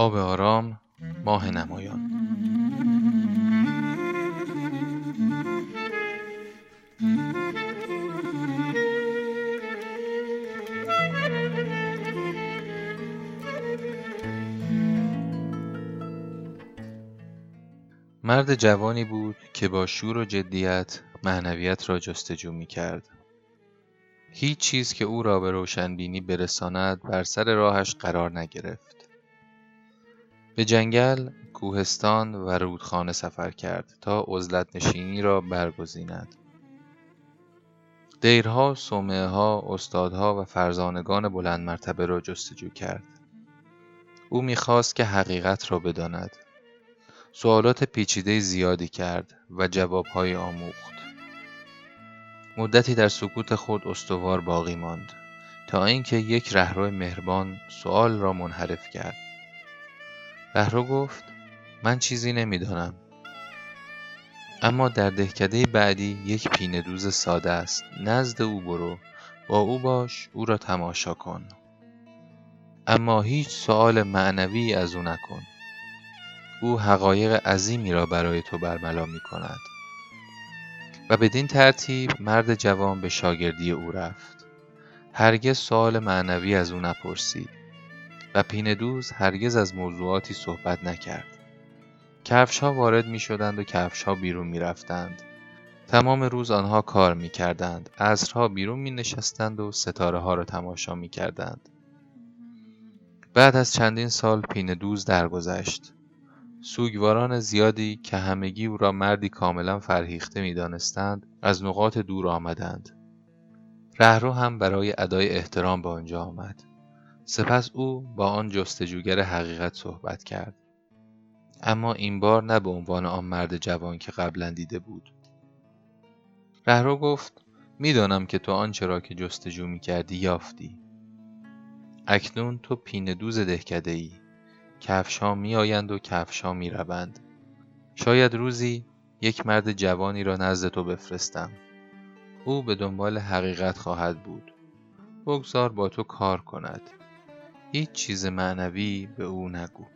آب آرام ماه نمایان مرد جوانی بود که با شور و جدیت معنویت را جستجو می کرد. هیچ چیز که او را به روشنبینی برساند بر سر راهش قرار نگرفت. به جنگل، کوهستان و رودخانه سفر کرد تا عزلت نشینی را برگزیند. دیرها، صومعه ها، استادها و فرزانگان بلند مرتبه را جستجو کرد. او می‌خواست که حقیقت را بداند سوالات پیچیده زیادی کرد و جوابهای آموخت. مدتی در سکوت خود استوار باقی ماند تا اینکه یک رهرو مهربان سوال را منحرف کرد. رهرو گفت من چیزی نمی‌دانم. اما در دهکده بعدی یک پینه دوز ساده است. نزد او برو. با او باش. او را تماشا کن. اما هیچ سوال معنوی از او نکن. او حقایق عظیمی را برای تو برملا می کند و بدین ترتیب مرد جوان به شاگردی او رفت هرگز سوال معنوی از او نپرسید و پین دوز هرگز از موضوعاتی صحبت نکرد کفش ها وارد می شدند و کفش ها بیرون می رفتند. تمام روز آنها کار می کردند. عصرها بیرون می نشستند و ستاره ها را تماشا می کردند. بعد از چندین سال پین دوز درگذشت. سوگواران زیادی که همگی او را مردی کاملا فرهیخته می‌دانستند از نقاط دور آمدند رهرو هم برای ادای احترام به آنجا آمد سپس او با آن جستجوگر حقیقت صحبت کرد اما این بار نه به عنوان آن مرد جوان که قبلا دیده بود رهرو گفت می‌دانم که تو آنچه را که جستجو می کردی یافتی اکنون تو پین دوز دهکده ای کفشها می آیند و کفشها می روند. شاید روزی یک مرد جوانی را نزد تو بفرستم. او به دنبال حقیقت خواهد بود. بگذار با تو کار کند. هیچ چیز معنوی به او نگو.